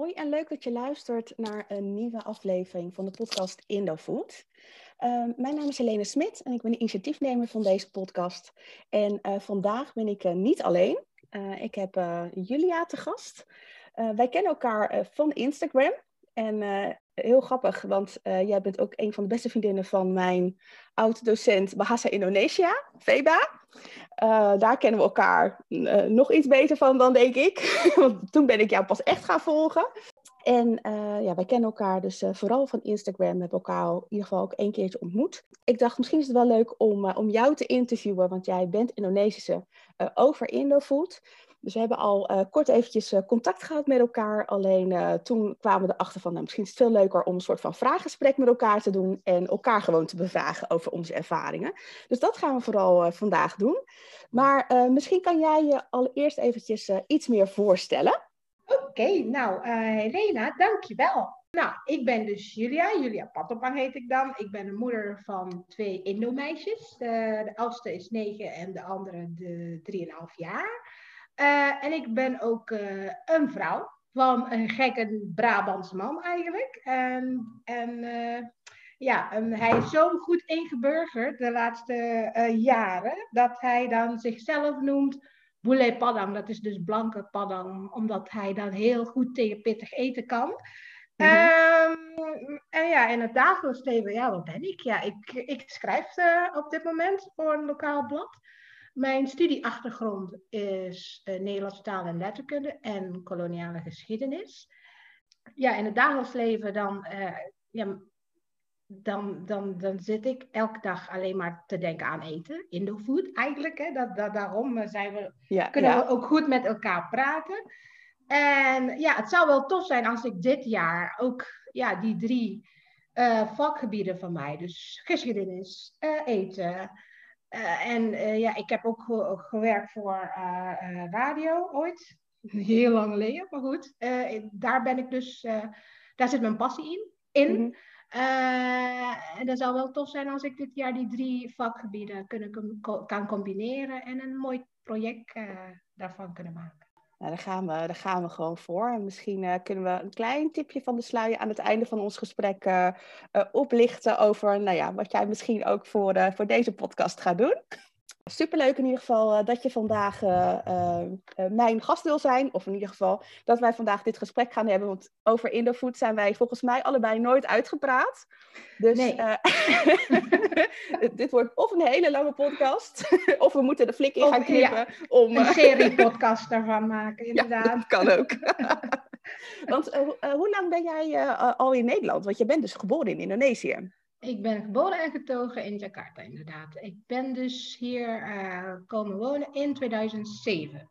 Hoi en leuk dat je luistert naar een nieuwe aflevering van de podcast Indofood. Uh, mijn naam is Helene Smit en ik ben de initiatiefnemer van deze podcast. En uh, vandaag ben ik uh, niet alleen. Uh, ik heb Julia te gast. wij kennen elkaar van Instagram. En heel grappig, want jij bent ook een van de beste vriendinnen van mijn oud-docent Bahasa Indonesia, Veba. Uh, daar kennen we elkaar nog iets beter van dan, denk ik. Want toen ben ik jou pas echt gaan volgen. En ja, wij kennen elkaar dus vooral van Instagram. We hebben elkaar in ieder geval ook één keertje ontmoet. Ik dacht, misschien is het wel leuk om, om jou te interviewen, want jij bent Indonesische over Indofood. Dus we hebben al uh, kort eventjes uh, contact gehad met elkaar. Alleen uh, toen kwamen we erachter van, nou, misschien is het veel leuker om een soort van vraaggesprek met elkaar te doen en elkaar gewoon te bevragen over onze ervaringen. Dus dat gaan we vooral vandaag doen. Maar misschien kan jij je allereerst eventjes iets meer voorstellen. Oké, nou Helena, dankjewel. Nou, ik ben dus Julia, Julia Pattopang heet ik dan. Ik ben de moeder van twee Indo-meisjes. De, de oudste is negen en de andere de drieënhalf jaar. Uh, en ik ben ook uh, een vrouw van een gekke Brabantse man eigenlijk. En, en uh, ja, en hij is zo goed ingeburgerd de laatste jaren dat hij dan zichzelf noemt Boulet Padang. Dat is dus blanke Padang, omdat hij dan heel goed tegen pittig eten kan. Mm -hmm. um, en ja, in het dagelijks leven, ja, wat ben ik? Ja, ik, ik schrijf op dit moment voor een lokaal blad. Mijn studieachtergrond is uh, Nederlandse taal en letterkunde en koloniale geschiedenis. Ja, in het dagelijks leven dan, uh, ja, dan, dan, dan zit ik elke dag alleen maar te denken aan eten. Indofood eigenlijk. Hè? Dat, dat, daarom zijn we, ja, kunnen ja. we ook goed met elkaar praten. En ja, het zou wel tof zijn als ik dit jaar ook ja, die drie uh, vakgebieden van mij, dus geschiedenis, eten, uh, en uh, ja, ik heb ook ge gewerkt voor uh, radio ooit. Heel lang geleden, maar goed. daar ben ik dus, daar zit mijn passie in. in. Mm -hmm. en dat zou wel tof zijn als ik dit jaar die drie vakgebieden kunnen, kan combineren en een mooi project daarvan kunnen maken. Nou, daar, gaan we, daar gaan we gewoon voor. En misschien uh, kunnen we een klein tipje van de sluier aan het einde van ons gesprek uh, uh, oplichten over nou ja, wat jij misschien ook voor, voor deze podcast gaat doen. Superleuk in ieder geval uh, dat je vandaag uh, uh, mijn gast wil zijn. Of in ieder geval dat wij vandaag dit gesprek gaan hebben. Want over Indofood zijn wij volgens mij allebei nooit uitgepraat. Dus nee. dit wordt of een hele lange podcast. of we moeten de flik in of, gaan knippen. Ja, om, een serie podcast daarvan maken, inderdaad. Ja, dat kan ook. want hoe lang ben jij al in Nederland? Want je bent dus geboren in Indonesië. Ik ben geboren en getogen in Jakarta, inderdaad. Ik ben dus hier uh, komen wonen in 2007.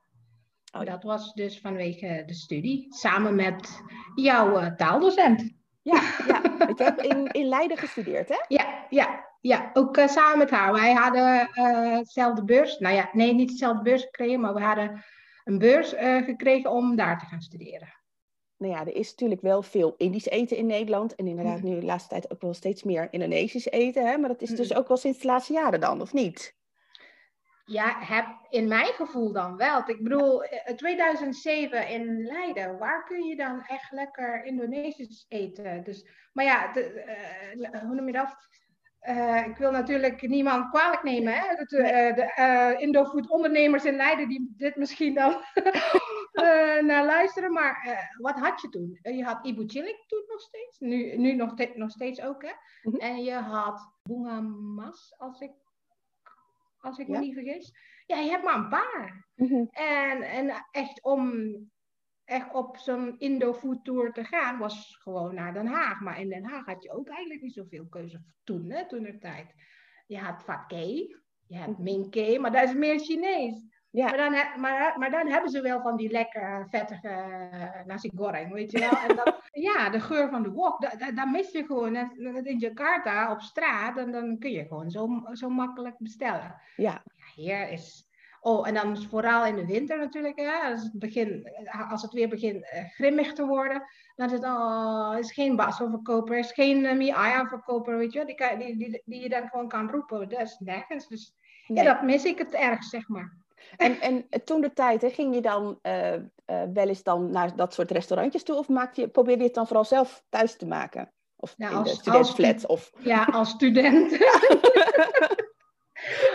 Oh, dat was dus vanwege de studie, samen met jouw uh, taaldocent. Ja, ja. ik heb in, in Leiden gestudeerd, hè? Ja, ja, ja. ook uh, samen met haar. Wij hadden dezelfde beurs. Nou ja, nee, niet dezelfde beurs gekregen, maar we hadden een beurs gekregen om daar te gaan studeren nou ja, er is natuurlijk wel veel Indisch eten in Nederland. En inderdaad nu de laatste tijd ook wel steeds meer Indonesisch eten. Hè? Maar dat is dus ook wel sinds de laatste jaren dan, of niet? Ja, heb in mijn gevoel dan wel. Ik bedoel, 2007 eh, in Leiden, waar kun je dan echt lekker Indonesisch eten? Dus, maar ja, de, uh, hoe noem je dat? Uh, ik wil natuurlijk niemand kwalijk nemen. Hè? Dat, uh, de Indofood ondernemers in Leiden die dit misschien dan naar luisteren. Maar wat had je toen? je had Ibu Chilik toen nog steeds. Nu, nu nog, nog steeds ook. Hè? Mm -hmm. En je had Bunga Mas, als ik, als ik ja. me niet vergis. Ja, je hebt maar een paar. Mm -hmm. en, en echt om echt op zo'n Indo-food tour te gaan, was gewoon naar Den Haag. Maar in Den Haag had je ook eigenlijk niet zoveel keuze toen, hè, toen de tijd. Je had Fatke, je hebt Minke, maar dat is meer Chinees. Ja. Maar, dan, maar, maar dan hebben ze wel van die lekker vettige uh, nasi goreng, weet je wel. En dat, ja, de geur van de wok, dat, dat, mis je gewoon. in Jakarta op straat, en dan kun je gewoon zo, zo makkelijk bestellen. Ja. ja hier is Oh, en dan vooral in de winter natuurlijk, hè, als, het begin, als het weer begint grimmig te worden, dan is het oh, is geen Basso-verkoper, is geen uh, Miaya-verkoper, weet je, die, die, die, die, je dan gewoon kan roepen. Dat is nergens. Dus ja, dat mis ik het erg, zeg maar. En, en toen de tijd, hè, ging je dan uh, uh, wel eens dan naar dat soort restaurantjes toe? Of maakte je, probeerde je het dan vooral zelf thuis te maken? Of Nou, in de als- studentenflat? als- Of... Ja, als student.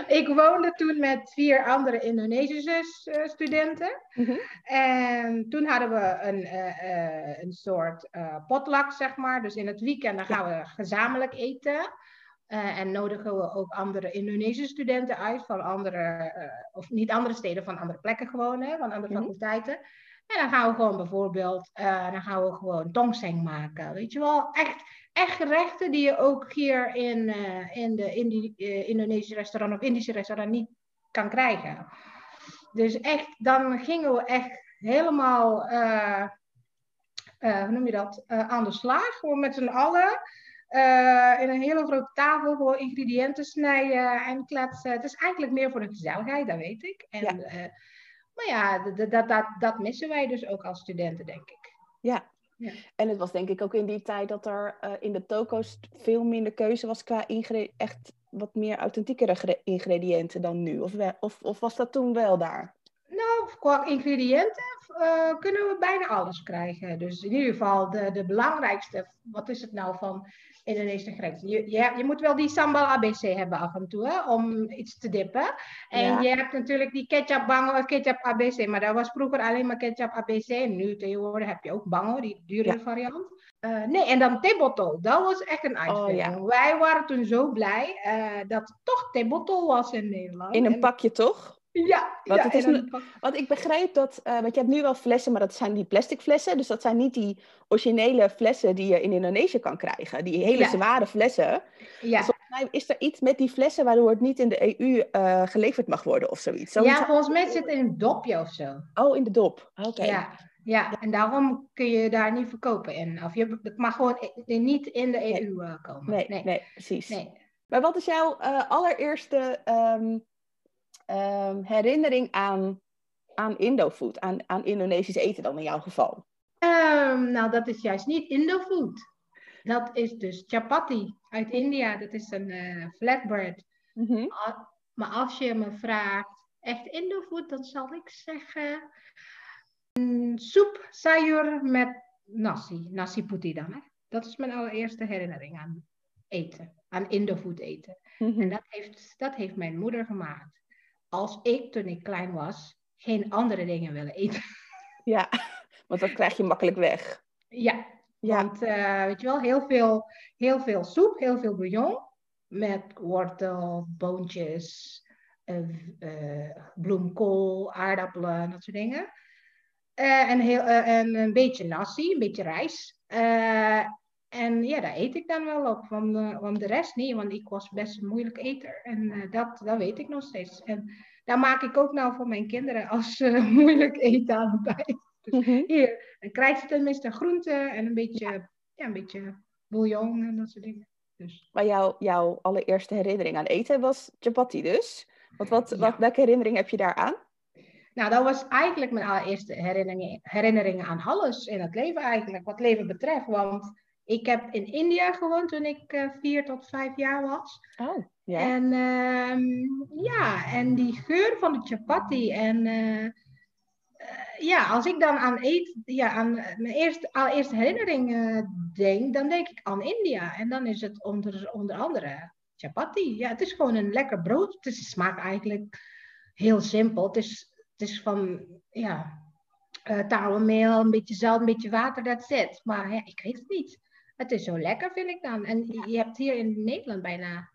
ik woonde toen met vier andere Indonesische eh, studenten. Mhm. En toen hadden we een, eh, eh, een soort eh potluck, zeg maar. Dus in het weekend dan gaan we gezamenlijk eten. Eh, en nodigen we ook andere Indonesische studenten uit van andere, eh, of niet andere steden, van andere plekken gewoon, hè, van andere Mhm. faculteiten. En dan gaan we gewoon bijvoorbeeld, eh, dan gaan we gewoon tongseng maken. Weet je wel, echt, echt gerechten die je ook hier in, in de Indi Indonesische restaurant of Indische restaurant niet kan krijgen. Dus echt, dan gingen we echt helemaal, hoe noem je dat, aan de slag. Gewoon met z'n allen. Eh, in een hele grote tafel gewoon ingrediënten snijden en kletsen. Het is eigenlijk meer voor de gezelligheid, dat weet ik. En, Ja. eh, maar ja, dat, dat, dat missen wij dus ook als studenten, denk ik. Ja. Ja. En het was denk ik ook in die tijd dat er eh, in de toko's veel minder keuze was qua echt wat meer authentiekere gre- ingrediënten dan nu. Of, we- of, of was dat toen wel daar? Nou, qua ingrediënten kunnen we bijna alles krijgen. Dus in ieder geval de, de belangrijkste, wat is het nou van Indonesische gerechten? Je, je, je moet wel die sambal ABC hebben af en toe, hè, om iets te dippen. En Ja. je hebt natuurlijk die ketchup bango of ketchup ABC, maar dat was vroeger alleen maar ketchup ABC. En nu tegenwoordig heb je ook bango, die dure Ja. variant. Eh, nee, en dan theebotol. Dat was echt een uitvinding. Oh, ja. Wij waren toen zo blij eh, dat het toch theebotol was in Nederland. In een En- pakje toch? Ja, Want ja, het is een-. Want ik begreep dat, eh, want je hebt nu wel flessen, maar dat zijn die plastic flessen. Dus dat zijn niet die originele flessen die je in Indonesië kan krijgen. Die hele Ja. zware flessen. Ja. Volgens mij is er iets met die flessen waardoor het niet in de EU eh, geleverd mag worden of zoiets. Zoiets Ja, volgens mij zit het in een dopje of zo. Oh, in de dop. Oké. Ja, ja, en daarom kun je daar niet verkopen in. Of je, het mag gewoon niet in de. EU eh, komen. Nee, nee. nee, precies. nee. Maar wat is jouw allereerste ehm, ehm, herinnering aan, aan Indofood, aan, aan Indonesisch eten dan in jouw geval? Ehm, nou, dat is juist niet Indofood. Dat is dus chapati uit India. Dat is een eh, flatbread. Mhm. Maar als je me vraagt, echt Indofood, dan zal ik zeggen... mm, soep, sayur met nasi. Nasi putih dan, hè. Dat is mijn allereerste herinnering aan eten. Aan Indofood eten. Mhm. En dat heeft, dat heeft mijn moeder gemaakt. Als ik, toen ik klein was, geen andere dingen willen eten. Ja, want dat krijg je makkelijk weg. ja, Ja, want eh, weet je wel, heel veel, heel veel soep, heel veel bouillon. Met wortel, boontjes, eh, eh, bloemkool, aardappelen, dat soort dingen. En, heel, en een beetje nasi, een beetje rijst. En ja, daar eet ik dan wel op. Want, eh, want de rest niet, want ik was best een moeilijk eter. En eh, dat, dat weet ik nog steeds. En daar maak ik ook nou voor mijn kinderen als ze moeilijk eten aan bij. Mhm. Hier, dan krijg je tenminste groente en een beetje, ja. een beetje bouillon en dat soort dingen. Dus Maar jouw, jouw allereerste herinnering aan eten was chapati dus. Want wat, Ja. wat, welke herinnering heb je daaraan? Nou, dat was eigenlijk mijn allereerste herinneringen, herinneringen aan alles in het leven eigenlijk, wat leven betreft. Want ik heb in India gewoond toen ik eh, vier tot vijf jaar was. Oh, ja. En ehm, ja, en die geur van de chapati en eh, eh, ja, als ik dan aan eet, ja, aan mijn eerste, allereerste herinnering denk, dan denk ik aan India. En dan is het onder, onder andere chapati. Ja, het is gewoon een lekker brood. Het is, smaakt eigenlijk heel simpel. Het is, het is van, ja, tarwemeel, een beetje zout, een beetje water, that's it. Maar ja, ik weet het niet. Het is zo lekker, vind ik dan. En je hebt hier in Nederland bijna,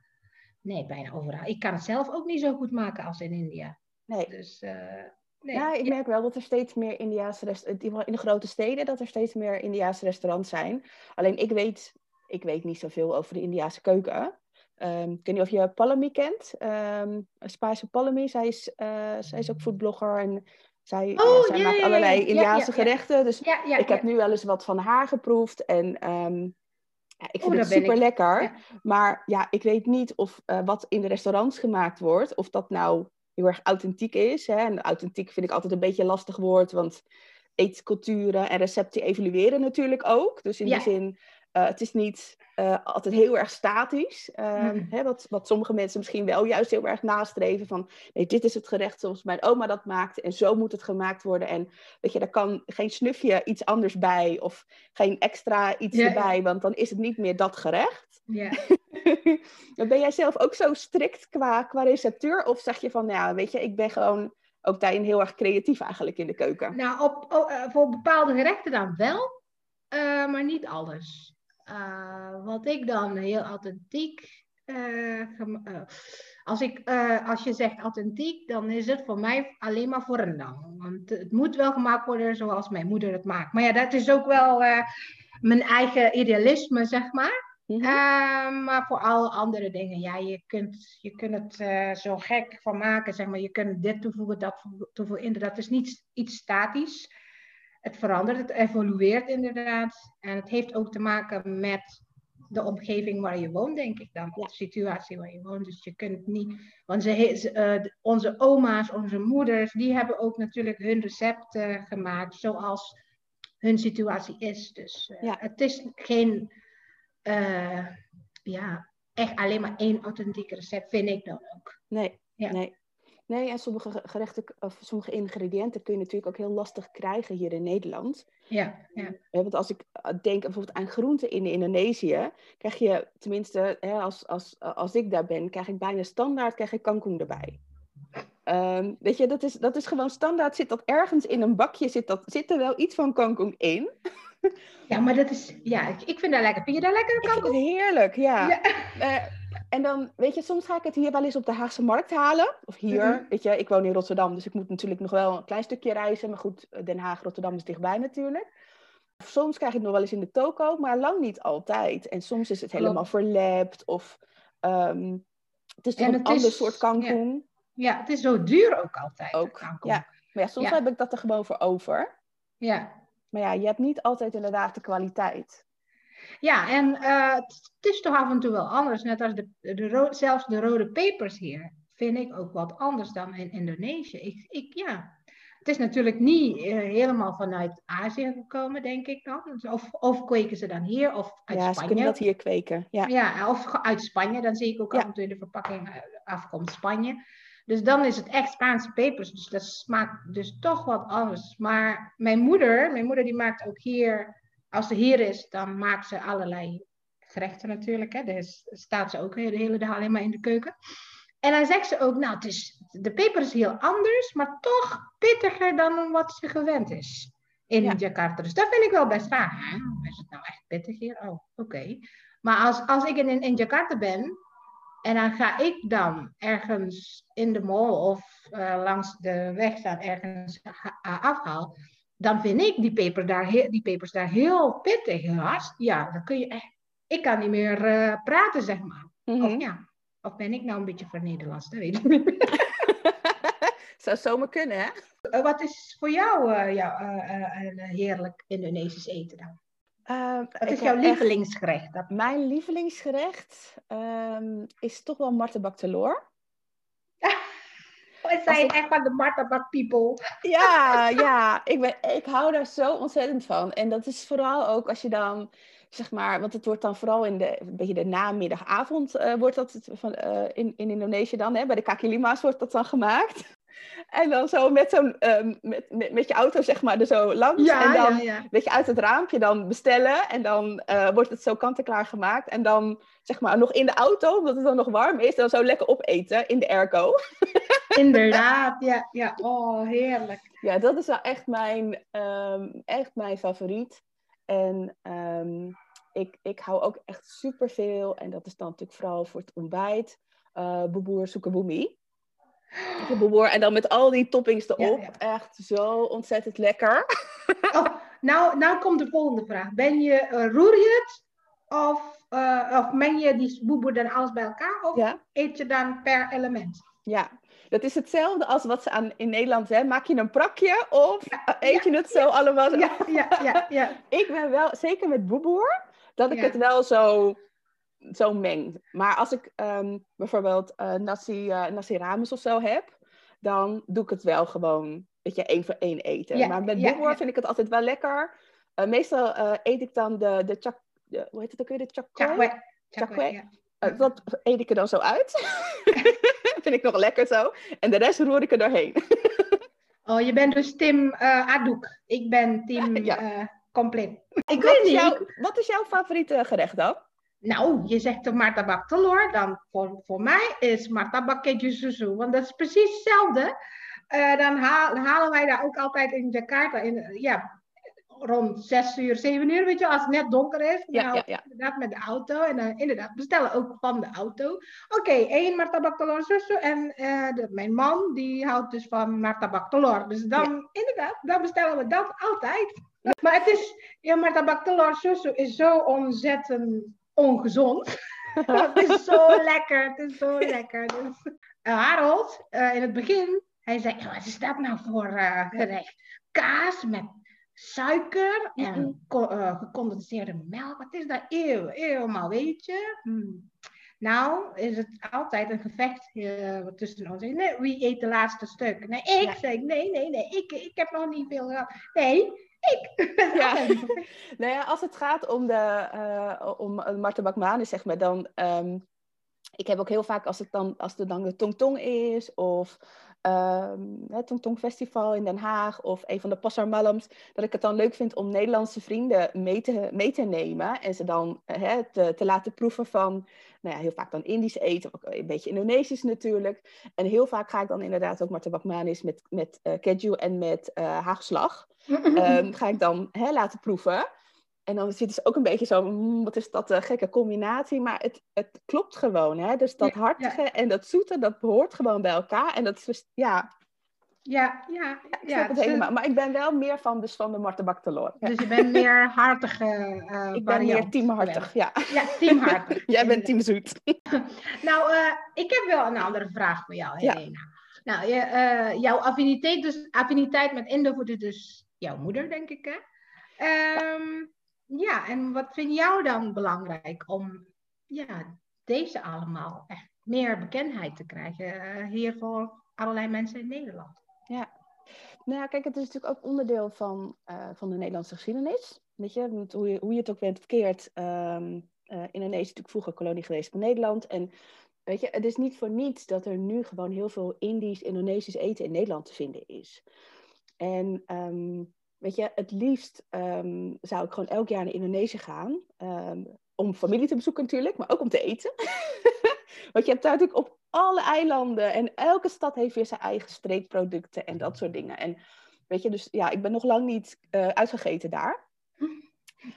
nee, bijna overal. Ik kan het zelf ook niet zo goed maken als in India. Nee. Dus, eh, nee. Ja, ik merk wel dat er steeds meer Indiaanse restaurants, in de grote steden, dat er steeds meer Indiaanse restaurants zijn. Alleen ik weet, ik weet niet zoveel over de Indiaanse keuken. Ehm, ik weet niet of je Palami kent. Um, Spice Palami, zij is, eh, zij is ook foodblogger en zij, Oh, zij ja, maakt allerlei Indiaanse gerechten. Dus ik heb nu wel eens wat van haar geproefd en ehm, ja, ik vind Oh, het ben ik. super lekker. Maar ja, ik weet niet of eh, wat in de restaurants gemaakt wordt, of dat nou heel erg authentiek is. Hè? En authentiek vind ik altijd een beetje een lastig woord, want eetculturen en recepten evolueren natuurlijk ook. Dus in die zin eh, het is niet uh, altijd heel erg statisch. Uh, Mm. hè, wat, wat sommige mensen misschien wel juist heel erg nastreven. Van nee, dit is het gerecht zoals mijn oma dat maakte. En zo moet het gemaakt worden. En weet je, daar kan geen snufje iets anders bij. Of geen extra iets Ja, ja. erbij. Want dan is het niet meer dat gerecht. Ja. Ben jij zelf ook zo strikt qua, qua receptuur? Of zeg je van, nou ja, weet je, ik ben gewoon ook daarin heel erg creatief eigenlijk in de keuken? Nou, op, eh, voor bepaalde gerechten dan wel, eh, maar niet alles. Eh, wat ik dan heel authentiek. eh, eh, als, ik, als je zegt authentiek, dan is het voor mij alleen maar voor een lang. Want het moet wel gemaakt worden zoals mijn moeder het maakt. Maar ja, dat is ook wel mijn eigen idealisme, zeg maar. Mhm. Maar voor alle andere dingen, ja, je kunt, je kunt het zo gek van maken, zeg maar. Je kunt dit toevoegen, dat toevoegen. Dat is niet iets statisch. Het verandert, het evolueert inderdaad. En het heeft ook te maken met de omgeving waar je woont, denk ik dan. Ja. De situatie waar je woont. Dus je kunt niet... Want ze, ze, eh, onze oma's, onze moeders, die hebben ook natuurlijk hun recepten gemaakt zoals hun situatie is. Dus eh, Ja. het is geen... eh, ja, echt alleen maar één authentiek recept, vind ik dan ook. Nee, Ja. nee. Nee, en sommige ge- gerechten of sommige ingrediënten kun je natuurlijk ook heel lastig krijgen hier in Nederland. Ja, ja. Hè, Want als ik eh, denk bijvoorbeeld aan groenten in Indonesië, krijg je tenminste, hè, als, als, als ik daar ben, krijg ik bijna standaard krijg ik kangkong erbij. Ehm, weet je, dat is, dat is gewoon standaard. Zit dat ergens in een bakje, zit, dat, zit er wel iets van kangkong in? ja maar dat is... Ja, ik, ik vind dat lekker. Vind je dat lekker? Ik vind het heerlijk, ja. Ja. Eh, en dan, weet je, soms ga ik het hier wel eens op de Haagse Markt halen. Of hier, Mhm. weet je, ik woon in Rotterdam, dus ik moet natuurlijk nog wel een klein stukje reizen. Maar goed, Den Haag, Rotterdam is dichtbij natuurlijk. Soms krijg ik het nog wel eens in de toko, maar lang niet altijd. En soms is het helemaal verlept of ehm, het is toch een ander is- soort kangkong. Ja, het is zo duur ook altijd. Ook, ja. Maar ja, soms Ja. heb ik dat er gewoon voor over. ja. Maar ja, je hebt niet altijd inderdaad de kwaliteit. Ja, en eh, het, is toch af en toe wel anders. Net als de, de zelfs de rode pepers hier vind ik ook wat anders dan in Indonesië. Ik, ik, ja. Het is natuurlijk niet eh, helemaal vanuit Azië gekomen, denk ik dan. Dus Of, of kweken ze dan hier, of uit ja, ze Spanje. kunnen dat hier kweken. Ja. Ja, of uit Spanje. Dan zie ik ook Ja. af en toe in de verpakking eh, afkomt Spanje. Dus dan is het echt Spaanse pepers. Dus dat smaakt dus toch wat anders. Maar mijn moeder, mijn moeder die maakt ook hier, als ze hier is, dan maakt ze allerlei gerechten natuurlijk. Hè. Dus staat ze ook de hele dag alleen maar in de keuken. En dan zegt ze ook, nou, het is, de peper is heel anders, maar toch pittiger dan wat ze gewend is in Ja. Jakarta. Dus dat vind ik wel best raar. Hè? Is het nou echt pittig hier? Oh, oké. Maar als, als ik in, in Jakarta ben en dan ga ik dan ergens in de mall of eh, langs de weg staan ergens a- afhaal, dan vind ik die, peper daar die pepers daar heel pittig. Ja, dan kun je echt. Ik kan niet meer eh, praten, zeg maar. Mhm. Of ja. Of ben ik nou een beetje van Nederlands? Dat weet ik niet. Zou zomaar kunnen, hè? Eh, wat is voor jou eh, een heerlijk Indonesisch eten dan? Ehm, Wat is jouw echt- lievelingsgerecht? Dat... Mijn lievelingsgerecht ehm, is toch wel martebak teloor. We zijn echt van de martabak people. Ja, ja. Ik, ben, ik hou daar zo ontzettend van. En dat is vooral ook als je dan, zeg maar, want het wordt dan vooral in de, een beetje de namiddagavond, eh, wordt dat van, eh, in, in Indonesië dan, hè, bij de kaki lima's wordt dat dan gemaakt. En dan zo met, zo'n, ehm, met, met, met je auto, zeg maar, er zo langs. en dan ja, ja. weet je, uit het raampje dan bestellen. En dan eh, wordt het zo kant-en-klaar gemaakt. En dan, zeg maar, nog in de auto, omdat het dan nog warm is, dan zo lekker opeten in de airco. Inderdaad, ja, ja. Oh, heerlijk. Ja, dat is wel echt mijn, ehm, echt mijn favoriet. En ehm, ik, ik hou ook echt superveel, en dat is dan natuurlijk vooral voor het ontbijt, uh, boeboer soekeboemi. En dan met al die toppings erop. Ja, Echt zo ontzettend lekker. Oh, nou, nou komt de volgende vraag. Ben je uh, roer je het? Of, uh, of meng je die boeboer dan alles bij elkaar? Of Ja. eet je dan per element? Ja, dat is hetzelfde als wat ze aan, in Nederland hebben. Maak je een prakje of Ja, eet je het zo allemaal? Zo? Ja, ja, ja, ja. Ik ben wel, zeker met boeboer, dat ik het wel zo, zo meng. Maar als ik ehm, bijvoorbeeld eh, nasi, eh, nasi rames of zo heb, dan doe ik het wel gewoon, weet je, één voor één eten. Ja, maar met ja, ja. vind ik het altijd wel lekker. Eh, meestal eet ik dan de, de chak, uh, hoe heet het ook weer, de chakwe. Chakwe, ja. Uh, dat eet ik er dan zo uit. Vind ik nog lekker zo. En de rest roer ik er doorheen. oh, je bent dus Tim uh, Adouk. Ik ben Tim compleet. Ik weet niet. Jouw, wat is jouw favoriete gerecht dan? Nou, je zegt de martabak telor, dan voor, voor mij is martabak keju want dat is precies hetzelfde. Uh, dan, haal, halen wij daar ook altijd in Jakarta, in, ja, rond 6 uur, 7 uur, weet je, als het net donker is. Ja, nou, ja, ja. Inderdaad met de auto en dan inderdaad bestellen ook van de auto. Oké, okay, één martabak telor susu en uh, de, mijn man die houdt dus van martabak telor. Dus dan, inderdaad, dan bestellen we dat altijd. Maar het is, ja, martabak telor susu is zo ontzettend ongezond. het is zo lekker, het is zo lekker. Dus, uh, Harold, uh, in het begin, hij zei, wat is dat nou voor uh, gerecht? Kaas met suiker en gecondenseerde melk. Wat is dat? Eeuw, helemaal, weet je? Hmm. Nou, is het altijd een gevecht uh, tussen ons. Nee, wie eet de laatste stuk? Nee, ik ja. zeg, nee, nee, nee, ik, ik heb nog niet veel gehad. Nee, ik. Ja. nou ja, als het gaat om de uh, om Marta Bakmane, zeg maar, dan. Um, ik heb ook heel vaak als het dan, als het dan de Tong Tong is, of um, het Tong Tong Festival in Den Haag, of een van de Passar Malams, dat ik het dan leuk vind om Nederlandse vrienden mee te, mee te nemen en ze dan te, te laten proeven van, nou ja, heel vaak dan Indisch eten, ook een beetje Indonesisch natuurlijk. En heel vaak ga ik dan inderdaad ook Marta Bakmanis met, met uh, keju en met uh, haagslag. um, ga ik dan hè, laten proeven. En dan zitten ze ook een beetje zo, mm, wat is dat een gekke combinatie. Maar het, het klopt gewoon. Hè? Dus dat ja, hartige ja. en dat zoete, dat behoort gewoon bij elkaar. En dat is, ja... Ja, ja, ik ja. het helemaal. Maar ik ben wel meer van, dus van de Marten Baktelor. Ja. Dus je bent meer hartige uh, Ik ben meer teamhartig, ja. Ja, teamhartig. Jij bent teamzoet. nou, uh, ik heb wel een andere vraag voor jou, Helena. Nou, je, uh, jouw affiniteit, dus, affiniteit met Indofood is dus jouw moeder, denk ik, hè? Um, ja, en wat vind jou dan belangrijk om ja, deze allemaal echt meer bekendheid te krijgen uh, hier voor allerlei mensen in Nederland? Ja, nou ja, kijk, het is natuurlijk ook onderdeel van, uh, van de Nederlandse geschiedenis. Weet je, hoe je, hoe je het ook bent verkeerd. Um, uh, Indonesië is natuurlijk vroeger kolonie geweest van Nederland. En weet je, het is niet voor niets dat er nu gewoon heel veel Indisch, Indonesisch eten in Nederland te vinden is. En um, weet je, het liefst um, zou ik gewoon elk jaar naar Indonesië gaan. Um, om familie te bezoeken natuurlijk, maar ook om te eten. Want je hebt daar natuurlijk op alle eilanden en elke stad heeft weer zijn eigen streekproducten en dat soort dingen. En weet je, dus ja, ik ben nog lang niet uh, uitgegeten daar.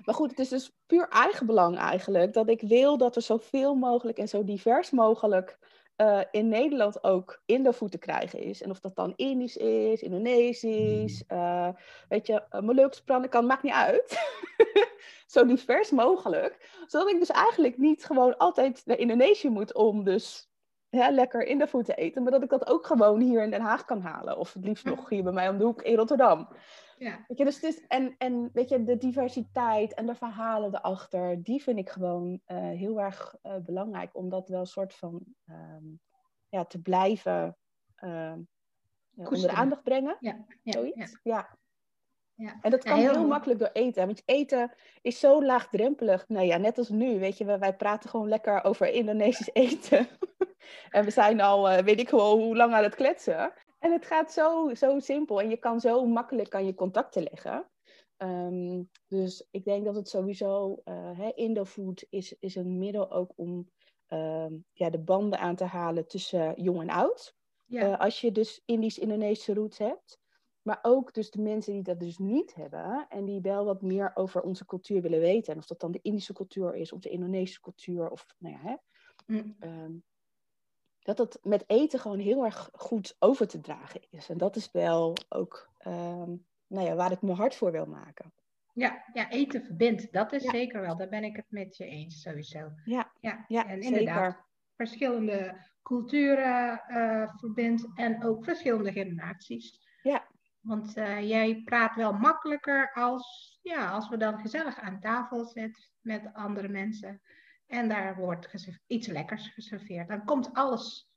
Maar goed, het is dus puur eigenbelang eigenlijk dat ik wil dat er zoveel mogelijk en zo divers mogelijk uh, in Nederland ook Indofood te krijgen is. En of dat dan Indisch is, Indonesisch, uh, weet je, uh, Molukse kan, maakt niet uit. Zo divers mogelijk. Zodat ik dus eigenlijk niet gewoon altijd naar Indonesië moet om dus ja, lekker Indofood te eten. Maar dat ik dat ook gewoon hier in Den Haag kan halen. Of het liefst nog hier bij mij om de hoek in Rotterdam. Ja. Weet je, dus het is, en, en weet je, de diversiteit en de verhalen erachter, die vind ik gewoon uh, heel erg uh, belangrijk. Om dat wel een soort van um, ja, te blijven uh, onder de aandacht brengen. Ja. Ja. Zoiets. Ja. Ja. En dat kan heel, heel makkelijk door eten. Want eten is zo laagdrempelig. Nou ja, net als nu, weet je, wij praten gewoon lekker over Indonesisch eten. en we zijn al, weet ik gewoon hoe lang aan het kletsen. En het gaat zo, zo simpel en je kan zo makkelijk kan je contacten leggen. Um, dus ik denk dat het sowieso, uh, Indofood is, is een middel ook om uh, ja, de banden aan te halen tussen jong en oud. Ja. Uh, als je dus Indisch-Indonesische roots hebt. Maar ook dus de mensen die dat dus niet hebben en die wel wat meer over onze cultuur willen weten. En of dat dan de Indische cultuur is of de Indonesische cultuur of nou ja, hè. Mm. Um, dat het met eten gewoon heel erg goed over te dragen is. En dat is wel ook um, nou ja, waar ik mijn hart voor wil maken. Ja, ja eten verbindt. Dat is ja. zeker wel. Daar ben ik het met je eens, sowieso. Ja, ja, ja en inderdaad, zeker. verschillende culturen uh, verbindt en ook verschillende generaties. Want uh, jij praat wel makkelijker als, ja, als we dan gezellig aan tafel zitten met andere mensen. En daar wordt iets lekkers geserveerd. Dan komt alles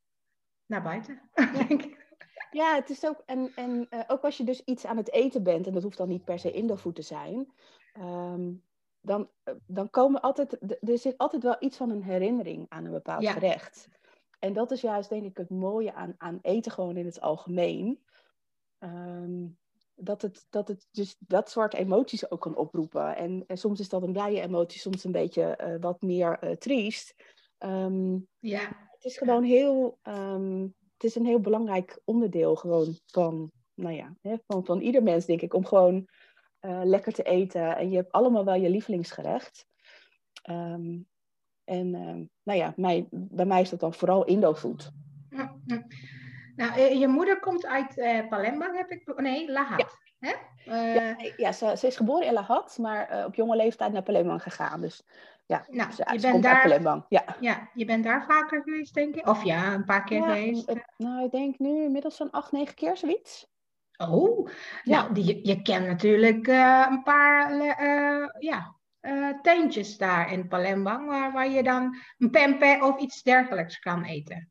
naar buiten, denk ik. Ja, het is ook, en, en uh, ook als je dus iets aan het eten bent, en dat hoeft dan niet per se Indofood te zijn. Um, dan, dan komen altijd, er zit altijd wel iets van een herinnering aan een bepaald gerecht. En dat is juist denk ik het mooie aan, aan eten gewoon in het algemeen. Ehm, dat, het, dat het dus dat soort emoties ook kan oproepen. En, en soms is dat een blije emotie, soms een beetje uh, wat meer uh, triest. Um, ja. Het is gewoon heel, um, het is een heel belangrijk onderdeel gewoon van, nou ja, hè, van, van ieder mens denk ik, om gewoon uh, lekker te eten. En je hebt allemaal wel je lievelingsgerecht. Um, en nou ja, mij, bij mij is dat dan vooral Indo-food. Ja, ja. Nou, eh, je moeder komt uit uh, Palembang, heb ik... Nee, Lahat. Ja. Hè? Uh, ja, ja ze, ze, is geboren in Lahat, maar uh, op jonge leeftijd naar Palembang gegaan. Dus ja, nou, ze, je ze bent daar, Palembang. Ja. ja, je bent daar vaker geweest, denk ik? Of ja, een paar keer ja, geweest? nou, ik denk nu inmiddels zo'n acht, negen keer zoiets. Oh, ja. nou, die, je kent natuurlijk een paar ja, tentjes daar in Palembang, waar, waar je dan een pempe of iets dergelijks kan eten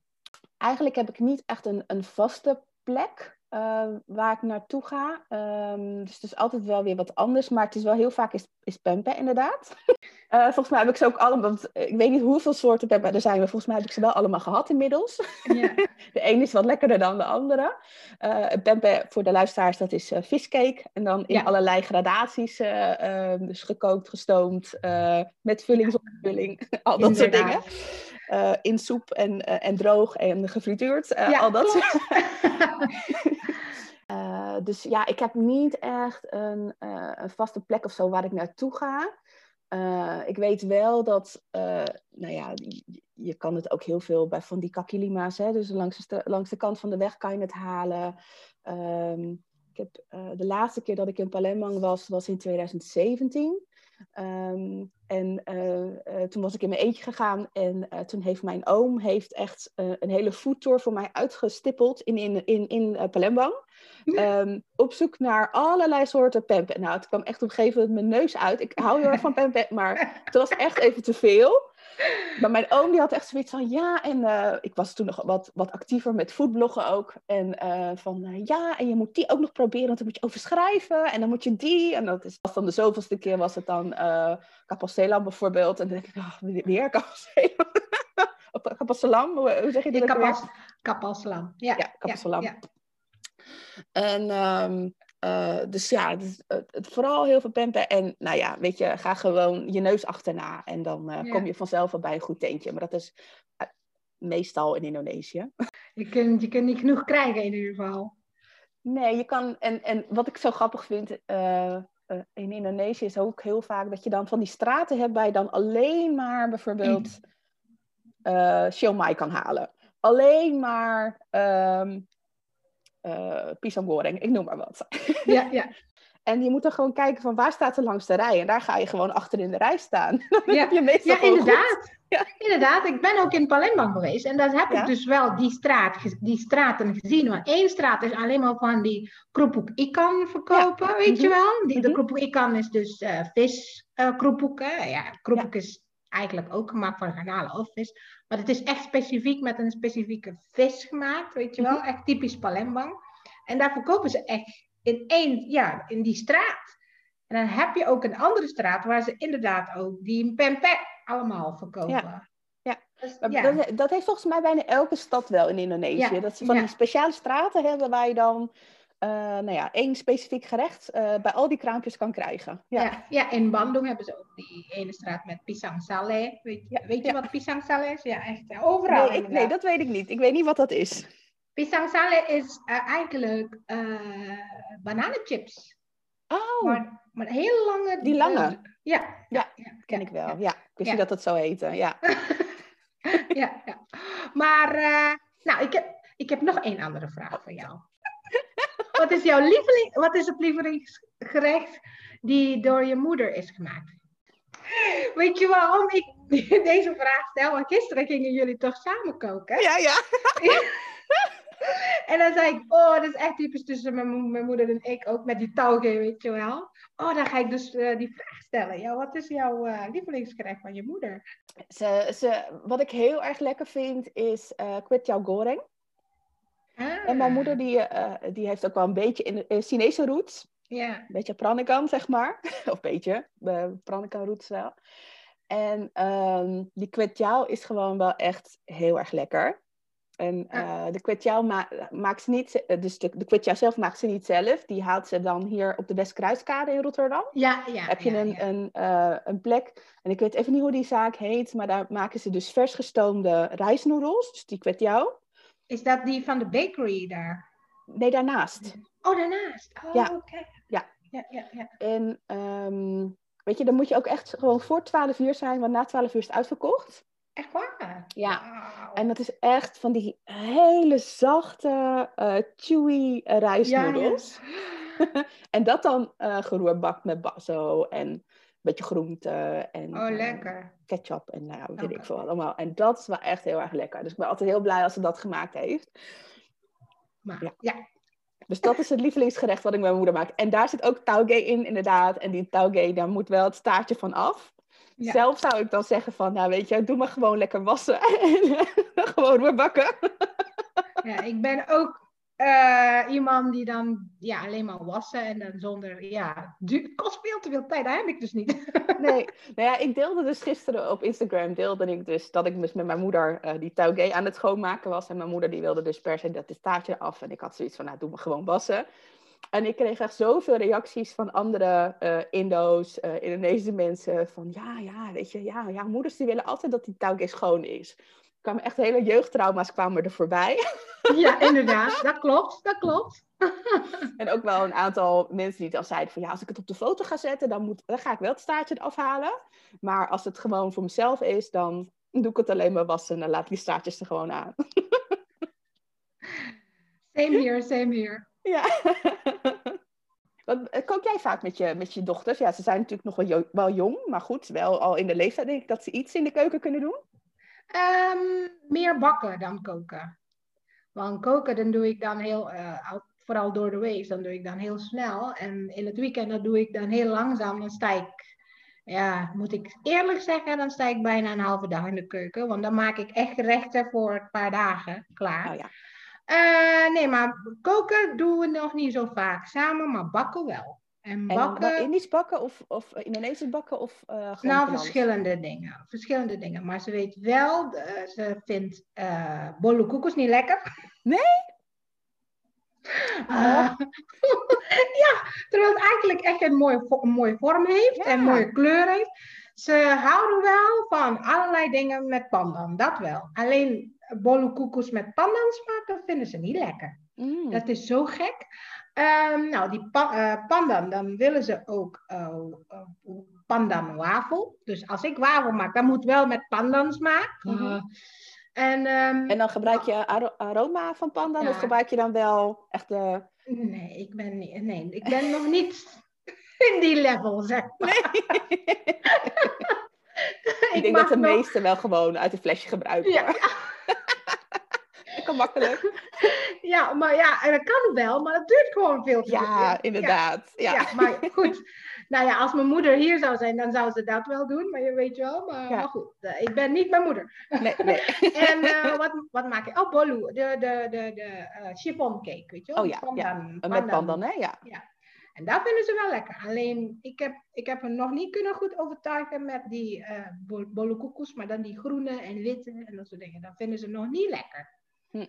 eigenlijk heb ik niet echt een, een vaste plek uh, waar ik naartoe ga. Um, dus het is altijd wel weer wat anders. Maar het is wel heel vaak is, is pempe inderdaad. uh, volgens mij heb ik ze ook allemaal... Want ik weet niet hoeveel soorten pempe er zijn. Maar volgens mij heb ik ze wel allemaal gehad inmiddels. Ja. de ene is wat lekkerder dan de andere. Uh, pempe voor de luisteraars, dat is viscake. En dan in ja. allerlei gradaties. Ehm, dus gekookt, gestoomd. met vulling, zonder vulling. al dat soort dingen. Uh, in soep en, uh, en droog en gefrituurd. Uh, ja, al dat soort Dus ja, ik heb niet echt een, een, vaste plek of zo waar ik naartoe ga. ik weet wel dat, nou ja, je, kan het ook heel veel bij van die kakilima's, hè, dus langs de, langs de kant van de weg kan je het halen. Um, ik heb, de laatste keer dat ik in Palembang was, was in 2017. Um, en uh, uh, toen was ik in mijn eentje gegaan en uh, toen heeft mijn oom heeft echt een hele foodtour voor mij uitgestippeld in, in, in, in Palembang. Um, op zoek naar allerlei soorten pempe. Nou, het kwam echt op een gegeven moment mijn neus uit. Ik hou heel erg van pempe, maar het was echt even te veel. Maar mijn oom die had echt zoiets van ja, en uh, ik was toen nog wat, wat actiever met foodbloggen ook. En uh, van uh, ja, en je moet die ook nog proberen, want dan moet je overschrijven en dan moet je die. En dat is als dan de zoveelste keer was het dan uh, bijvoorbeeld. En dan denk ik, oh, weer Capostelam. of Capostelam, hoe, zeg je dat? Capostelam, ja. Ja, ja. En um, uh, dus ja, het, het, vooral heel veel pempen. En nou ja, weet je, ga gewoon je neus achterna. En dan uh, ja. kom je vanzelf wel bij een goed tentje. Maar dat is uh, meestal in Indonesië. Je kunt, je kunt niet genoeg krijgen in ieder geval. Nee, je kan... En, en wat ik zo grappig vind in Indonesië is ook heel vaak dat je dan van die straten hebt... je dan alleen maar bijvoorbeeld uh, kan halen. Alleen maar... Um, uh, pisang goreng, ik noem maar wat. Ja, ja. En je moet dan gewoon kijken van waar staat er langs de rij. En daar ga je gewoon achter in de rij staan. Dan ja, heb je meestal ja inderdaad. Ja. Inderdaad, ik ben ook in Palembang geweest. En daar heb ja. ik dus wel die, straat, die straten gezien. Want één straat is alleen maar van die kroephoek ikan verkopen, ja. weet mm -hmm. je wel. Die, de kroephoek ikan is dus uh, vis uh, kroephoek. Ja, kroephoek is eigenlijk ook gemaakt van garnalen of vis. Maar het is echt specifiek met een specifieke vis gemaakt, weet je wel. Mm-hmm. Echt typisch Palembang. En daar verkopen ze echt in één, ja, in die straat. En dan heb je ook een andere straat waar ze inderdaad ook die pempek allemaal verkopen. Ja. Ja, dus, ja. Dat, dat, heeft volgens mij bijna elke stad wel in Indonesië. Ja. Dat ze van die speciale straten hebben waar je dan nou ja, één specifiek gerecht uh, bij al die kraampjes kan krijgen. Ja. Ja, ja, in Bandung hebben ze ook die ene straat met pisang saleh. Weet, je, weet je wat pisang saleh is? Ja, echt overal. Nee, ik, nee, dat weet ik niet. Ik weet niet wat dat is. Pisang saleh is uh, eigenlijk bananenchips. Oh. Maar, maar heel lange. Die lange? ja, ja, ja, ken ik wel. Ja, ik wist niet dat het zo heette. Ja. ja, ja. Maar, nou, ik heb, ik heb nog één andere vraag voor jou. Wat is jouw lieveling, wat is het lievelingsgerecht die door je moeder is gemaakt? Weet je waarom ik deze vraag stel? Want gisteren gingen jullie toch samen koken? Ja, ja. en dan zei ik, oh, dat is echt typisch tussen mijn, mijn moeder en ik, ook met die touwgeen, weet je wel. Oh, dan ga ik dus uh, die vraag stellen. Ja, wat is jouw uh, lievelingsgerecht van je moeder? Ze, ze, wat ik heel erg lekker vind is uh, goreng. Ah. En mijn moeder die, uh, die heeft ook wel een beetje in, in Chinese roots. Ja. Een beetje Pranikan, zeg maar. of beetje, uh, Pranikan roetstijl. En um, die kwetjauw is gewoon wel echt heel erg lekker. En uh, de kwetjauw ma maakt ze niet, dus de, de zelf maakt ze niet zelf. Die haalt ze dan hier op de Westkruiskade in Rotterdam. Ja, ja. Heb je ja, een, ja. Een, uh, een plek, en ik weet even niet hoe die zaak heet, maar daar maken ze dus vers gestoomde rijstnoedels, dus die kwetjauw. Is dat die van de bakery daar? Nee, daarnaast. Oh, daarnaast. Oh, Ja. oké. Ja. Ja, ja, ja. En um, weet je, dan moet je ook echt gewoon voor 12 uur zijn, want na 12 uur is het uitverkocht. Echt waar? Ja. En dat is echt van die hele zachte, uh, chewy rijstnoedels. en dat dan uh, geroerbakt met basso en beetje groente en Oh, lekker. ketchup en nou, weet ik veel allemaal. En dat is wel echt heel erg lekker. Dus ik ben altijd heel blij als ze dat gemaakt heeft. Maar, Ja. ja. Dus dat is het lievelingsgerecht wat ik met mijn moeder maak. En daar zit ook taugé in, inderdaad. En die taugé, daar moet wel het staartje van af. Ja. Zelf zou ik dan zeggen van, nou weet je, doe maar gewoon lekker wassen. en gewoon weer bakken. Ja, ik ben ook eh, iemand die dan ja, alleen maar wassen en dan zonder, ja, het kost veel te veel tijd, dat heb ik dus niet. Nee, nou ja, ik deelde dus gisteren op Instagram, deelde ik dus dat ik dus met mijn moeder uh, die taugé aan het schoonmaken was. En mijn moeder die wilde dus per se dat staartje af. En ik had zoiets van, nou doe maar gewoon wassen. En ik kreeg echt zoveel reacties van andere uh, Indo's, Indonesische mensen. Van ja, ja, weet je, ja, ja, moeders die willen altijd dat die taugé schoon is. Kwamen echt hele jeugdtrauma's kwamen er voorbij. Ja, inderdaad, dat klopt, dat klopt. En ook wel een aantal mensen die dan zeiden van ja, als ik het op de foto ga zetten, dan, moet, dan ga ik wel het staartje eraf halen. Maar als het gewoon voor mezelf is, dan doe ik het alleen maar wassen en dan laat ik die staartjes er gewoon aan. Same here, same here. Ja. Wat, eh, kook jij vaak met je, met je dochters? Ja, ze zijn natuurlijk nog wel, wel jong, maar goed, wel al in de leeftijd denk ik dat ze iets in de keuken kunnen doen. Ehm, meer bakken dan koken. Want koken, dan doe ik dan heel, eh, al- vooral door de week, dan doe ik dan heel snel. En in het weekend, dan doe ik dan heel langzaam. Dan sta ik, ja, moet ik eerlijk zeggen, dan sta ik bijna een halve dag in de keuken. Want dan maak ik echt gerechten voor een paar dagen klaar. Nou ja. Eh, nee, maar koken doen we nog niet zo vaak samen, maar bakken wel. En En bakken, Indisch bakken of, of Indonesisch bakken of eh gewoon van nou, verschillende dingen. Verschillende dingen. Maar ze weet wel, eh, ze vindt eh bolle koekjes niet lekker. Nee? Eh, ja, terwijl het eigenlijk echt een mooie, een mooie vorm heeft Ja. en mooie kleur heeft. Ze houden wel van allerlei dingen met pandan, dat wel. Alleen bolle koekjes met pandan smaak, dat vinden ze niet lekker. Mm. Dat is zo gek. Ehm, nou, die pa eh, pandan, dan willen ze ook eh, pandan wafel. Dus als ik wafel maak, dan moet wel met pandan smaak. Mhm. Eh, en, ehm, En dan gebruik je aro- aroma van pandan Ja. of gebruik je dan wel echt de... nee, ik ben, niet, nee, ik ben nog niet in die level, zeg maar. ik denk dat de nog- meesten wel gewoon uit een flesje gebruiken. Ja. Hoor. Lekker makkelijk. Ja, maar ja, en dat kan wel, maar dat duurt gewoon veel te Ja, inderdaad. Ja. Ja, maar goed. Nou ja, als mijn moeder hier zou zijn, dan zou ze dat wel doen. Maar je weet wel, maar, Ja. maar goed. eh, Ik ben niet mijn moeder. Nee, nee. En eh, wat, wat maak ik? Oh, bolu. De, de, de, de eh, chiffon cake, weet je wel? Oh ja, ja. Pandan, Met pandan, hè? Ja. En dat vinden ze wel lekker. Alleen, ik heb, ik heb hem nog niet kunnen goed overtuigen met die bol- bolle koekjes. Maar dan die groene en witte en dat soort dingen. Dat vinden ze nog niet lekker. Hm.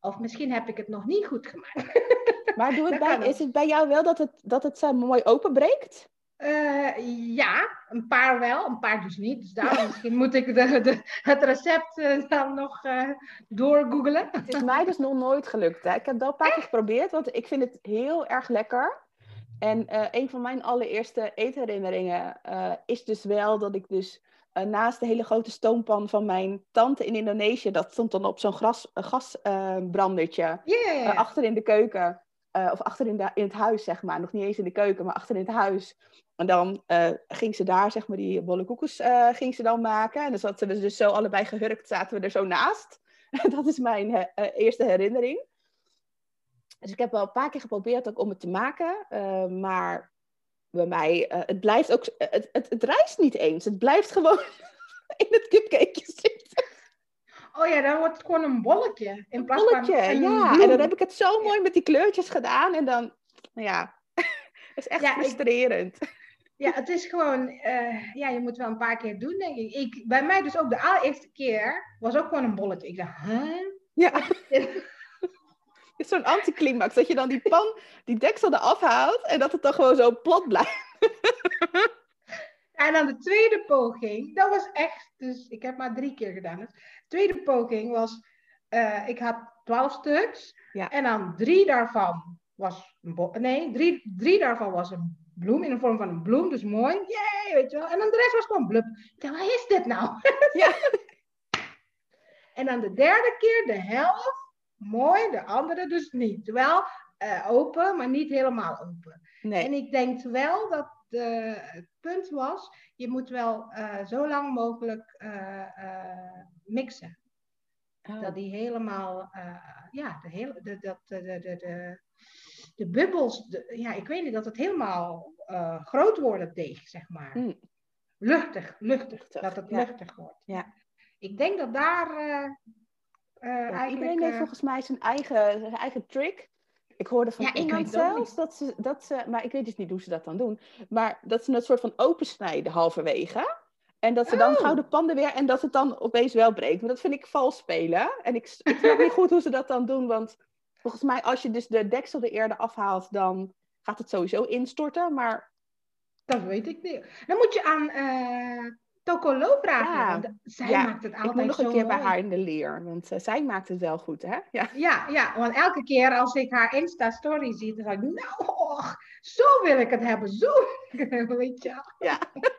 Of misschien heb ik het nog niet goed gemaakt. Maar doe het Dat bij, is het bij jou wel dat het, dat het zo mooi openbreekt? Eh, ja, een paar wel, een paar dus niet. Dus daarom misschien moet ik de, de, het recept eh, dan nog eh doorgoogelen. Het is mij dus nog nooit gelukt. Hè. Ik heb wel een paar keer geprobeerd, want ik vind het heel erg lekker. En een van mijn allereerste eetherinneringen is dus wel dat ik dus eh, naast de hele grote stoompan van mijn tante in Indonesië, dat stond dan op zo'n eh, gasbrandertje, eh, achter in de keuken, of achter in, de, in het huis, zeg maar. Nog niet eens in de keuken, maar achter in het huis. En dan ging ze daar, zeg maar, die bolle koekjes ging ze dan maken. En dan zaten we dus zo allebei gehurkt, zaten we er zo naast. dat is mijn eerste herinnering. Dus ik heb wel een paar keer geprobeerd ook om het te maken. maar bij mij, eh, het blijft ook, het, het, het rijst niet eens. Het blijft gewoon in het cupcakeje zitten. Oh ja, dan wordt het gewoon een bolletje. In plaats Bolletje, van een ja. bloem. En dan heb ik het zo mooi met die kleurtjes gedaan. En dan, ja, is echt Ja, ik- frustrerend. Ja, het is gewoon, eh, ja, je moet wel een paar keer doen, denk ik. ik. Bij mij dus ook de allereerste keer was ook gewoon een bolletje. Ik dacht, huh? Ja, het is zo'n anticlimax. Dat je dan die pan, die deksel eraf haalt en dat het dan gewoon zo plat blijft. En dan de tweede poging, dat was echt, dus ik heb maar drie keer gedaan. Dus de tweede poging was, eh, ik had twaalf stuks. Ja. En dan drie daarvan was een nee, drie, drie daarvan was een bloem in de vorm van een bloem, dus mooi. Yay, weet je wel. En dan de rest was gewoon blub. Ik dacht, wat is dit nou? Ja. En dan de derde keer de helft, mooi, de andere dus niet. Wel eh, open, maar niet helemaal open. Nee. En ik denk wel dat de, het punt was, je moet wel eh, zo lang mogelijk eh, eh, mixen. Oh. Dat die helemaal, eh, ja, de, hele, de, dat, de, de, de, de, de bubbels, de- ja, ik weet niet, dat het helemaal eh, groot wordt, het deeg, zeg maar. Mm. Luchtig, luchtig, Luchtig, dat het ja. luchtig wordt. Ja. Ik denk dat daar eh, eh, Ja, eigenlijk... iedereen heeft eh, volgens mij zijn eigen, zijn eigen trick. Ik hoorde van Ja, iemand weet zelfs dat ze, dat ze, maar ik weet dus niet hoe ze dat dan doen, maar dat ze het soort van opensnijden halverwege. En dat ze dan Oh. gauw de panden weer en dat het dan opeens wel breekt. Maar dat vind ik vals spelen. En ik, ik snap niet goed hoe ze dat dan doen, want volgens mij als je dus de deksel er eerder afhaalt, dan gaat het sowieso instorten. Maar Dat weet ik niet. Dan moet je aan eh vragen. Ja. want zij Ja, maakt het altijd ik moet nog een keer bij haar in de leer, want eh, zij maakt het wel goed, hè? Ja. Ja, ja, want elke keer als ik haar Insta-story zie, dan zeg ik, nou, och, zo wil ik het hebben, zo wil ik het hebben, weet je wel. Ja.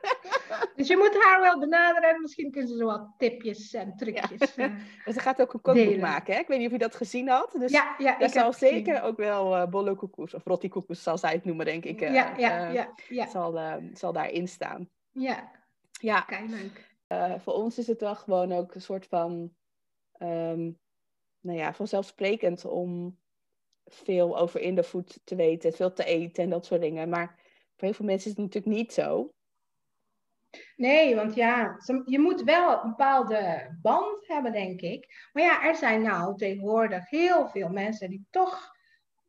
Dus je moet haar wel benaderen en misschien kunnen ze zo wat tipjes en trucjes. Ja, En ze gaat ook een kookboek Delen. maken, hè? Ik weet niet of je dat gezien had. Dus ja, ja, ik zal gezien. zeker ook wel eh bolle koekoes of rotti koekoes zal zij het noemen, denk ik. eh, Ja, ja, eh, ja, ja, Zal, eh, zal daarin staan. ja, Ja, kijk leuk. eh, voor ons is het wel gewoon ook een soort van, ehm, nou ja, vanzelfsprekend om veel over Indofood te weten, veel te eten en dat soort dingen. Maar voor heel veel mensen is het natuurlijk niet zo. Nee, want ja, je moet wel een bepaalde band hebben, denk ik. Maar ja, er zijn nou tegenwoordig heel veel mensen die toch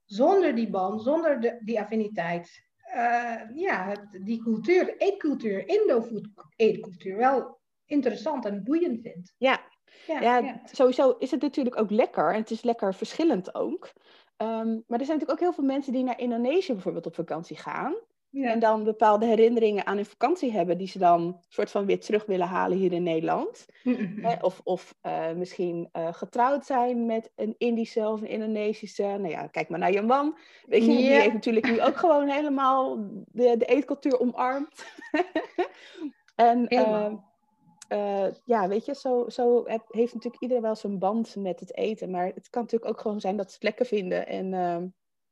zonder die band, zonder de, die affiniteit, eh, ja, het- die cultuur, eetcultuur, Indo-food eetcultuur, wel interessant en boeiend vindt. Ja, Ja, Ja, ja. sowieso is het natuurlijk ook lekker. En het is lekker verschillend ook. Ehm, maar er zijn natuurlijk ook heel veel mensen die naar Indonesië bijvoorbeeld op vakantie gaan. Ja. En dan bepaalde herinneringen aan hun vakantie hebben, die ze dan soort van weer terug willen halen hier in Nederland. Of, of eh, misschien eh, getrouwd zijn met een Indische of een Indonesische. Nou ja, kijk maar naar je man. Weet je, die Ja. heeft natuurlijk nu ook gewoon helemaal de, de eetcultuur omarmd. en eh, ja, weet je, zo, zo heb- heeft natuurlijk iedereen wel zijn band met het eten. Maar het kan natuurlijk ook gewoon zijn dat ze het lekker vinden. En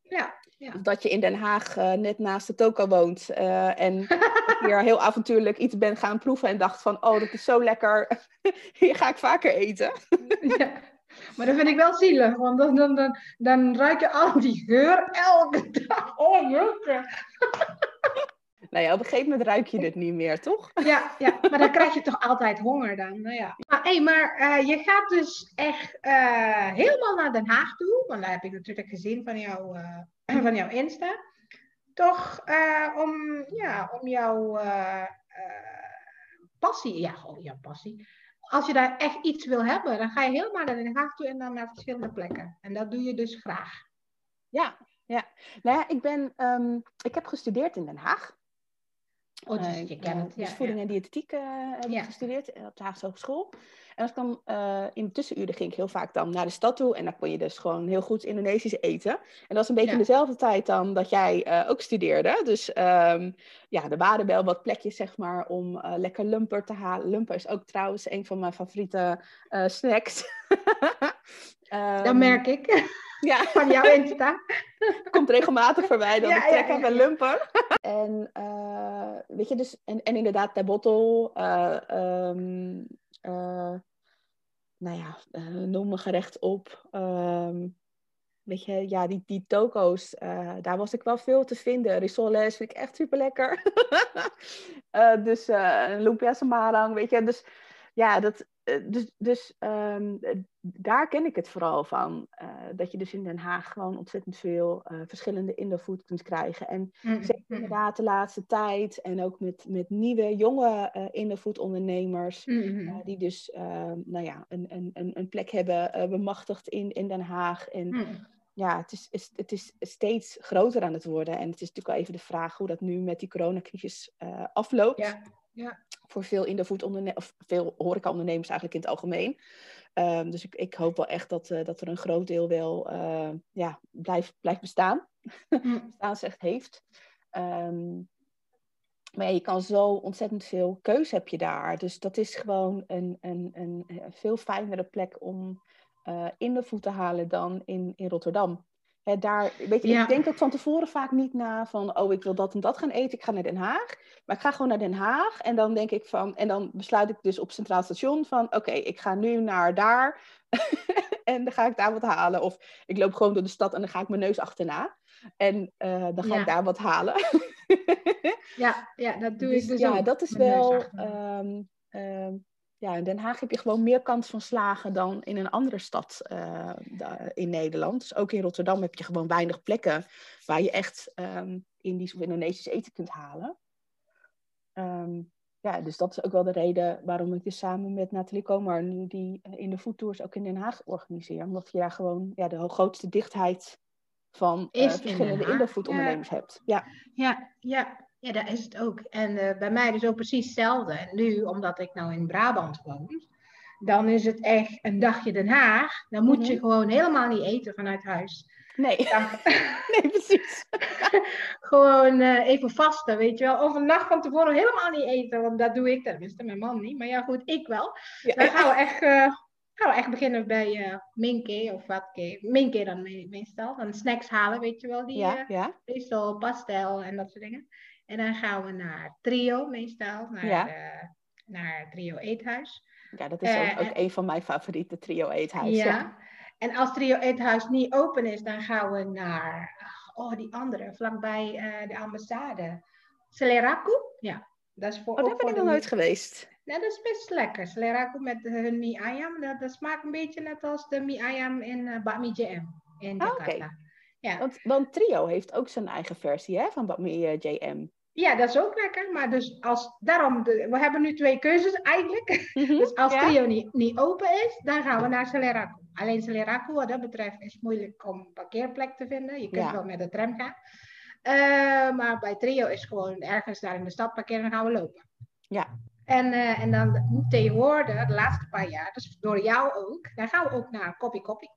ja, ja. dat je in Den Haag eh, net naast de toko woont. eh, en hier heel avontuurlijk iets ben gaan proeven. En dacht van, oh, dat is zo lekker. Hier ga ik vaker eten. ja. Maar dat vind ik wel zielig, want dan, dan, dan, dan ruik je al die geur elke dag. Oh. Nou ja, op een gegeven moment ruik je het niet meer, toch? Ja, ja, maar dan krijg je toch altijd honger dan. Nou ja. Maar, hey, maar eh, je gaat dus echt eh, helemaal naar Den Haag toe, want daar heb ik natuurlijk gezien van, jou, eh, van jouw Insta. Toch om, ja, om jouw passie, ja, gewoon jouw passie. Als je daar echt iets wil hebben, dan ga je helemaal naar Den Haag toe en dan naar verschillende plekken. En dat doe je dus graag. Ja, ja. Nou ja, ik ben, ehm, ik heb gestudeerd in Den Haag. Oh, dus Eh, je kent het. dus Ja, voeding en diëtetiek eh, heb Ja. ik gestudeerd eh, op de Haagse Hogeschool. En dan eh, in de tussenuren ging ik heel vaak dan naar de stad toe. En dan kon je dus gewoon heel goed Indonesisch eten. En dat was een beetje Ja. dezelfde tijd dan dat jij ook studeerde. Dus ehm, ja, er waren wel wat plekjes zeg maar om lekker lumper te halen. Lumper is ook trouwens een van mijn favoriete snacks. Dat Ehm, merk ik Ja, van jouw Insta. komt regelmatig voorbij Ja, ik ja, heb een lumper. en eh, weet je, dus, en, en inderdaad, de bottle. eh, ehm, eh, nou ja, noem een gerecht op. Ehm, weet je, ja, die, die toko's, daar was ik wel veel te vinden. Risoles vind ik echt super lekker. dus uh, lumpia samarang, weet je. Dus ja, dat, eh, dus, dus ehm, eh, daar ken ik het vooral van. Uh, dat je dus in Den Haag gewoon ontzettend veel uh, verschillende indofood kunt krijgen. En mm zeker inderdaad de laatste tijd en ook met, met nieuwe, jonge uh, indofood ondernemers. Mm die dus ehm, nou ja, een, een, een plek hebben bemachtigd in, in Den Haag. En mm. ja, het is, is, het is steeds groter aan het worden. En het is natuurlijk wel even de vraag hoe dat nu met die coronacrisis afloopt. Ja. Ja. Voor veel in de ondernemers of veel horeca-ondernemers eigenlijk in het algemeen. Um, dus ik, ik hoop wel echt dat, uh, dat er een groot deel wel uh, ja, blijft, blijft bestaan. Mm. Bestaansrecht heeft. Um, maar ja, je kan zo ontzettend veel keuze heb je daar. Dus dat is gewoon een, een, een, een veel fijnere plek om uh, in de voet te halen dan in, in Rotterdam. Daar, weet je, Ja. Ik denk ook van tevoren vaak niet na van, oh, ik wil dat en dat gaan eten. Ik ga naar Den Haag. Maar ik ga gewoon naar Den Haag. En dan denk ik van, en dan besluit ik dus op Centraal Station van, oké, ik ga nu naar daar. en dan ga ik daar wat halen. Of ik loop gewoon door de stad en dan ga ik mijn neus achterna. En eh, dan ga Ja. ik daar wat halen. Ja, ja, dat doe Dus ik dus ja, ook. dat is Mijn wel. Ja, in Den Haag heb je gewoon meer kans van slagen dan in een andere stad eh, in Nederland. Dus ook in Rotterdam heb je gewoon weinig plekken waar je echt ehm, Indisch of Indonesisch eten kunt halen. Ehm, ja, dus dat is ook wel de reden waarom ik dus samen met Nathalie Komar nu die eh, in de foodtours ook in Den Haag organiseer. Omdat je daar gewoon ja, de grootste dichtheid van Den verschillende Haag, Indofood-ondernemers hebt. Ja. Ja, ja, ja, dat is het ook. En eh, bij mij dus ook precies hetzelfde. En nu, omdat ik nou in Brabant woon, dan is het echt een dagje Den Haag. Dan moet je Mhm. gewoon helemaal niet eten vanuit huis. Nee. Dan nee, precies. gewoon eh, even vasten, weet je wel. Of een nacht van tevoren helemaal niet eten, want dat doe ik tenminste, mijn man niet. Maar ja, goed, ik wel. Ja. Dan gaan we echt, eh, gaan we echt beginnen bij eh Minke of Watke. Minke dan me- meestal. Dan snacks halen, weet je wel. Die, Ja, ja. meestal pastel en dat soort dingen. En dan gaan we naar Trio meestal, naar, Ja. eh, naar Trio Eethuis. Ja, dat is Eh, ook, ook en- een van mijn favoriete trio eethuis. ja. Ja. En als Trio Eethuis niet open is, dan gaan we naar, oh die andere, vlakbij eh, de ambassade. Celeraku? Ja, dat is voor, Oh, daar ben ik nog nooit geweest. Ja, dat is best lekker. Celeraku met hun mi ayam, dat, dat smaakt een beetje net als de mi ayam in uh, Bakmi JM in Ah. Jakarta. Ja. Want, want Trio heeft ook zijn eigen versie hè, van Bakmi eh, JM. ja, dat is ook lekker. Maar dus als, daarom, de, we hebben nu twee keuzes eigenlijk. Dus als Ja? Trio niet, niet open is, dan gaan we naar Celeraku. Alleen Celeraku, wat dat betreft, is moeilijk om een parkeerplek te vinden. Je kunt Ja. wel met de tram gaan. Eh, maar bij Trio is gewoon ergens daar in de stad parkeren en gaan we lopen. Ja. En, eh, en dan tegenwoordig, de laatste paar jaar, dus door jou ook, dan gaan we ook naar Koppie Koppie.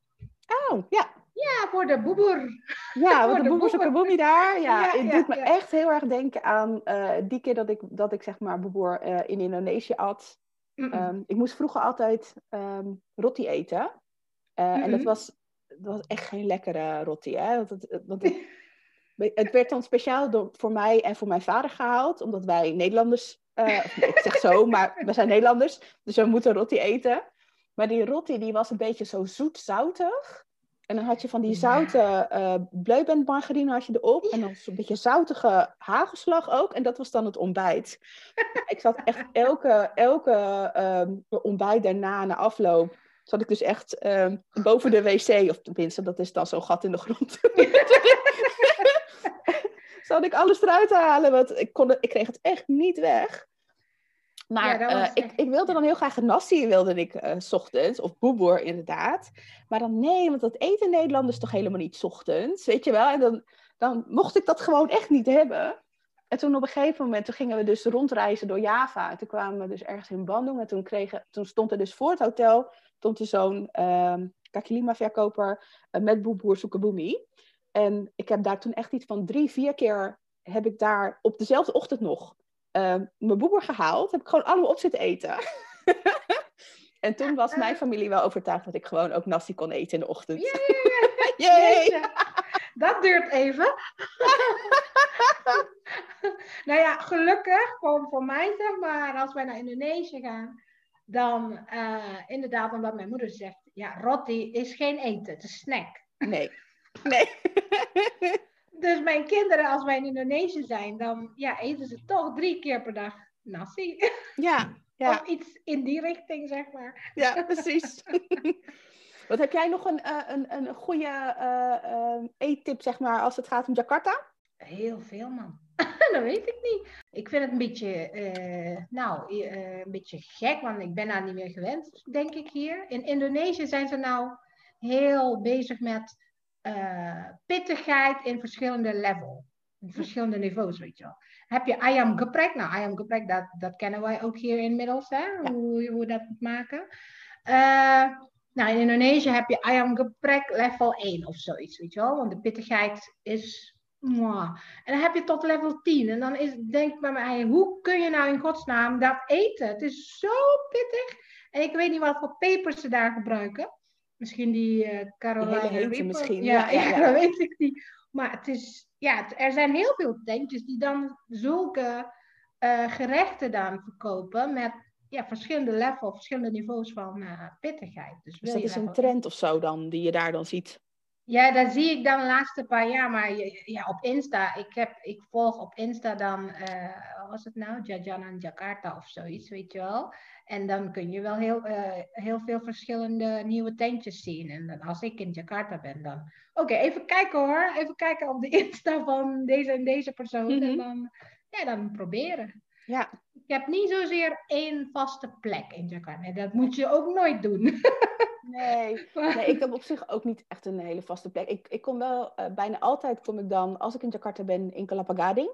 Oh, ja. Ja, voor de boeboer. Ja, Voor want de de boeboer boeboer. Boemi daar. Ja, Ja, het ja, doet me ja. echt heel erg denken aan eh, die keer dat ik, dat ik zeg maar boeboer eh, in Indonesië at. Ehm, ik moest vroeger altijd ehm roti eten. Eh, En dat was, dat was echt geen lekkere roti. Hè? Want het, want het, het werd dan speciaal door, voor mij en voor mijn vader gehaald. Omdat wij Nederlanders... nee, ik zeg zo, maar we zijn Nederlanders. Dus we moeten roti eten. Maar die roti die was een beetje zo zoet-zoutig. En dan had je van die zoute eh bleubandmargarine had je erop. En dan zo'n beetje zoutige hagelslag ook. En dat was dan het ontbijt. ik zat echt elke, elke ehm, ontbijt daarna, na afloop, zat ik dus echt ehm, boven de wc. Of tenminste, dat is dan zo'n gat in de grond. zat ik alles eruit te halen, want ik, kon ik kreeg het echt niet weg. Maar Ja, eh, ik, ik wilde dan heel graag een nasi, wilde ik s ochtends. Of boeboer, inderdaad. Maar dan nee, want dat eten in Nederland is toch helemaal niet 's ochtends, weet je wel. En dan, dan mocht ik dat gewoon echt niet hebben. En toen op een gegeven moment, toen gingen we dus rondreizen door Java. En toen kwamen we dus ergens in Bandung. En toen, kregen, toen stond er dus voor het hotel, stond er zo'n ehm kaki lima verkoper eh, met boeboer Soekabumi. En ik heb daar toen echt iets van drie, vier keer, heb ik daar op dezelfde ochtend nog mijn boeboer gehaald. Heb ik gewoon allemaal op zitten eten. en toen was mijn familie wel overtuigd dat ik gewoon ook nasi kon eten in de ochtend. Yay! Dat duurt even. nou ja, gelukkig, gewoon voor mij zeg maar, als wij naar Indonesië gaan, dan eh, inderdaad, omdat mijn moeder zegt, ja, roti is geen eten, het is snack. Nee. Nee. Dus mijn kinderen, als wij in Indonesië zijn, dan ja, eten ze toch drie keer per dag nasi. ja. Ja. Of iets in die richting, zeg maar. Ja, precies. Wat heb jij nog een, uh, een, een goede uh, eettip, zeg maar, als het gaat om Jakarta? Heel veel, man. dat weet ik niet. Ik vind het een beetje, nou, een beetje gek, want ik ben daar niet meer gewend, denk ik hier. In Indonesië zijn ze nou heel bezig met pittigheid in verschillende levels verschillende niveaus, weet je wel. Heb je ayam geprek? Nou, ayam geprek, dat, dat kennen wij ook hier inmiddels, hè? Hoe, hoe dat moet maken. Uh, nou, in Indonesië heb je ayam geprek level 1 of zoiets, weet je wel. Want de pittigheid is... Mwah. En dan heb je tot level 10. En dan is, denk ik bij mij, hoe kun je nou in godsnaam dat eten? Het is zo pittig. En ik weet niet wat voor pepers ze daar gebruiken. Misschien die uh, Carolina misschien. Ja, ja, ja, dat weet ik niet. Maar het is, ja, er zijn heel veel tentjes die dan zulke uh, gerechten dan verkopen met ja, verschillende levels, verschillende niveaus van uh, pittigheid. Dus, dus dat is een trend of zo dan, die je daar dan ziet? Ja, dat zie ik dan de laatste paar jaar. Maar ja, op Insta, ik, heb, ik volg op Insta dan, uh, wat was het nou? Jajana Jakarta of zoiets, weet je wel. En dan kun je wel heel, uh, heel veel verschillende nieuwe tentjes zien. En dan, als ik in Jakarta ben, dan... Oké, even kijken hoor. Even kijken op de Insta van deze en deze persoon. En mhm. dan, ja, dan proberen. Ja. Ik heb niet zozeer één vaste plek in Jakarta. Dat moet je ook nooit doen. Nee. nee, ik heb op zich ook niet echt een hele vaste plek. Ik, ik kom wel, uh, bijna altijd kom ik dan, als ik in Jakarta ben, in Calapagading.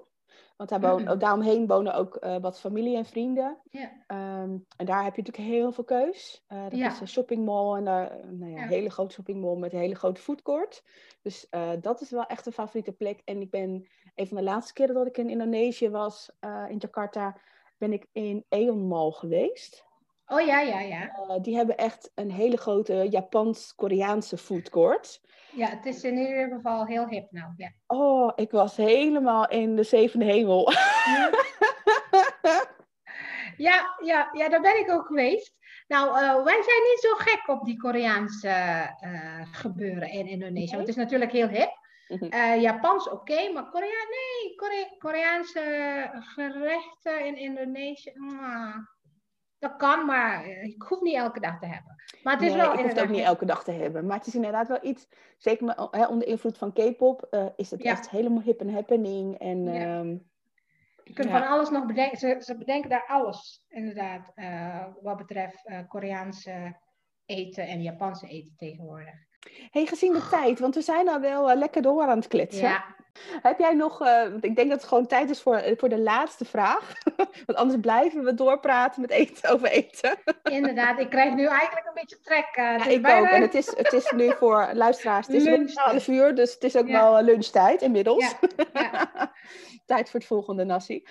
Want daar wonen, mm. daaromheen wonen ook uh, wat familie en vrienden. Yeah. Um, en daar heb je natuurlijk heel veel keus. Uh, dat is een shoppingmall en daar, nou ja, een hele grote shoppingmall met een hele grote foodcourt. Dus uh, dat is wel echt een favoriete plek. En ik ben, een van de laatste keren dat ik in Indonesië was, in Jakarta, ben ik in Aeon Mall geweest. Oh ja, ja, ja. Uh, die hebben echt een hele grote Japans-Koreaanse foodcourt. Ja, het is in ieder geval heel hip nou. Ja. Oh, ik was helemaal in de zevende hemel. Ja, ja, ja, daar ben ik ook geweest. Nou, uh, wij zijn niet zo gek op die Koreaanse uh, gebeuren in Indonesië. Want het is natuurlijk heel hip. Uh, Japans oké, okay, maar Korea, nee, Kore Koreaanse gerechten in Indonesië. Mwah. Dat kan, maar ik hoef niet elke dag te hebben. Maar het is nee, wel ik hoef het ook niet elke dag te hebben. Maar het is inderdaad wel iets, zeker met, hè, onder invloed van K-pop, uh, is het echt helemaal hip en happening. En, ja. um, je kunt van alles nog bedenken. Ze, ze bedenken daar alles, inderdaad, uh, wat betreft uh, Koreaanse eten en Japanse eten tegenwoordig. Hey, gezien de tijd, want we zijn al wel lekker door aan het kletsen. Ja. Heb jij nog, uh, ik denk dat het gewoon tijd is voor, voor de laatste vraag. Want anders blijven we doorpraten met eten over eten. Inderdaad, ik krijg nu eigenlijk een beetje trek. Uh, ja, ik bijna... ook. En het is, het is nu voor luisteraars, het is 12 uur, dus het is ook ja. wel lunchtijd inmiddels. Ja. tijd voor het volgende nasi.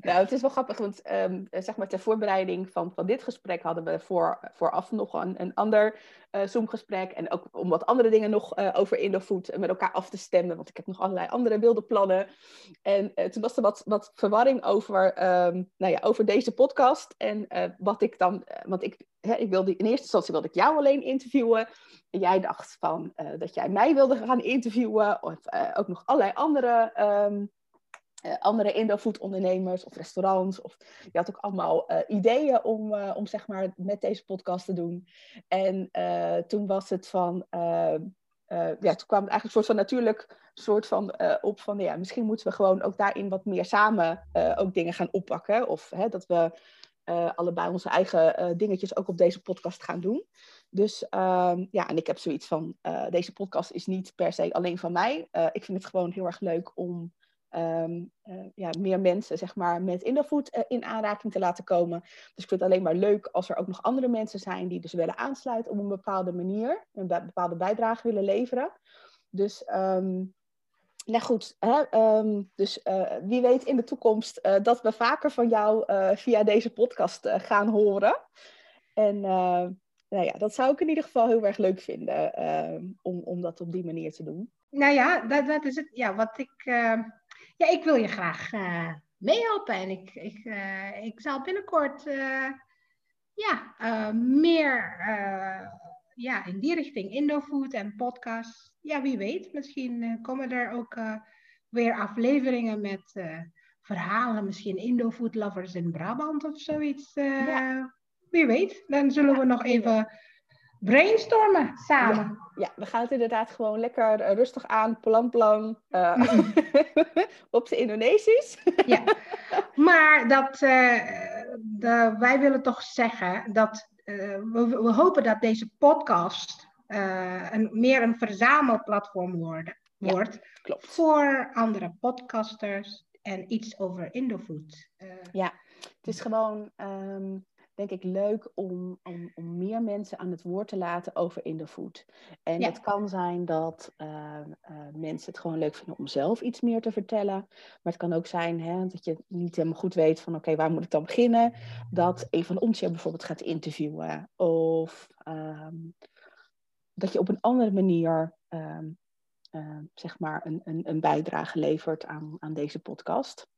Nou, het is wel grappig, want um, zeg maar ter voorbereiding van, van dit gesprek hadden we voor, vooraf nog een, een ander uh, Zoom-gesprek. En ook om wat andere dingen nog over Indofood met elkaar af te stemmen, want ik heb nog allerlei andere wilde plannen. En uh, toen was er wat, wat verwarring over, um, nou ja, over deze podcast. En wat ik dan, want ik, hè, ik wilde, in eerste instantie wilde ik jou alleen interviewen. En jij dacht van dat jij mij wilde gaan interviewen. Of ook nog allerlei andere um, uh, andere Indofood ondernemers of restaurants. Of je had ook allemaal ideeën om, om zeg maar met deze podcast te doen. En toen was het van, ja, toen kwam het eigenlijk een soort van natuurlijk soort van op van, ja, misschien moeten we gewoon ook daarin wat meer samen ook dingen gaan oppakken. Of hè, dat we allebei onze eigen dingetjes ook op deze podcast gaan doen. Dus ehm, ja, en ik heb zoiets van, deze podcast is niet per se alleen van mij. ik vind het gewoon heel erg leuk om um, uh, ja, meer mensen zeg maar, met Indofood uh, in aanraking te laten komen. Dus ik vind het alleen maar leuk als er ook nog andere mensen zijn die dus willen aansluiten op een bepaalde manier, een bepaalde bijdrage willen leveren. Dus um, nou goed, hè, um, dus uh, wie weet in de toekomst dat we vaker van jou via deze podcast gaan horen. En nou ja, dat zou ik in ieder geval heel erg leuk vinden om, om dat op die manier te doen. Nou ja, dat, dat is het. Ja, wat ik ja, ik wil je graag uh, meehelpen. En ik, ik, uh, ik zal binnenkort uh, ja, meer ja, in die richting Indofood en podcast. Ja, wie weet. Misschien komen er ook weer afleveringen met verhalen, misschien Indo-food lovers in Brabant of zoiets. Wie weet, dan zullen we nog even brainstormen samen. Ja, we gaan het inderdaad gewoon lekker uh, rustig aan, plan plan, uh, op de Indonesisch. ja, maar dat, uh, de, wij willen toch zeggen dat we, we, hopen dat deze podcast een, meer een verzamelplatform worden, wordt klopt. voor andere podcasters en iets over Indofood. ja, het is gewoon um, denk ik leuk om, om, om meer mensen aan het woord te laten over Indofood. En het kan zijn dat uh, uh, mensen het gewoon leuk vinden om zelf iets meer te vertellen. Maar het kan ook zijn hè, dat je niet helemaal goed weet van oké, waar moet ik dan beginnen? Dat een van ons je bijvoorbeeld gaat interviewen. Of um, dat je op een andere manier um, uh, zeg maar een, een, een bijdrage levert aan, aan deze podcast.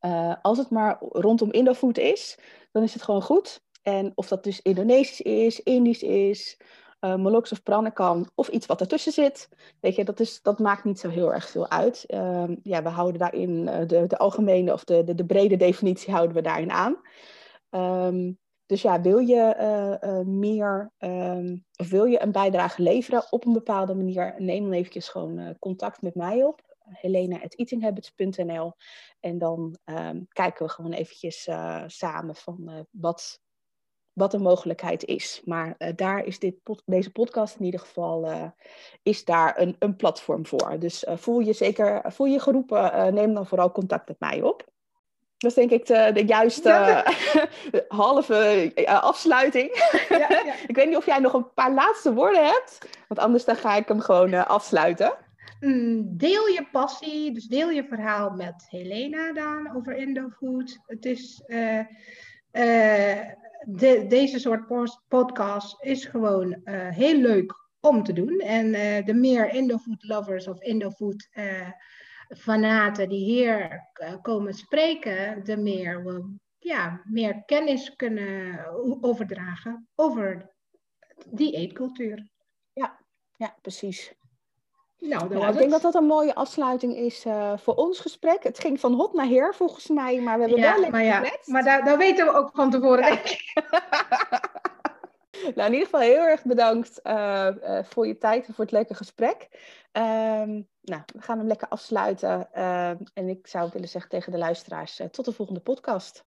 Uh, als het maar rondom Indofood is, dan is het gewoon goed. En of dat dus Indonesisch is, Indisch is, uh, Moluks of Pranakan of iets wat ertussen zit. Weet je, dat, is, dat maakt niet zo heel erg veel uit. Uh, ja, we houden daarin uh, de, de algemene of de, de, de, brede definitie houden we daarin aan. Um, dus ja, wil je meer um, of wil je een bijdrage leveren op een bepaalde manier, neem dan eventjes gewoon contact met mij op helena.eatinghabits.nl. En dan um, kijken we gewoon eventjes uh, samen van uh, wat, wat een mogelijkheid is. Maar uh, daar is dit pod deze podcast in ieder geval is daar een, een platform voor. Dus voel je zeker voel je geroepen, neem dan vooral contact met mij op. Dat is denk ik de, de juiste ja. halve afsluiting. Ja, ja. ik weet niet of jij nog een paar laatste woorden hebt. Want anders dan ga ik hem gewoon afsluiten. Mm, deel je passie, dus deel je verhaal met Helena dan over Indofood. Het is, uh, de, deze soort podcast is gewoon uh, heel leuk om te doen. En de meer Indofood lovers of Indofood fanaten die hier komen spreken, de meer we ja, meer kennis kunnen overdragen over die eetcultuur. Ja, ja precies. Nou, ik denk dat dat een mooie afsluiting is uh, voor ons gesprek. Het ging van hot naar heer volgens mij, maar we hebben ja, wel lekker maar ja, Maar daar, daar weten we ook van tevoren, denk ik. nou, in ieder geval heel erg bedankt uh, uh, voor je tijd en voor het leuke gesprek. Um, nou, we gaan hem lekker afsluiten. Uh, en ik zou willen zeggen tegen de luisteraars, tot de volgende podcast.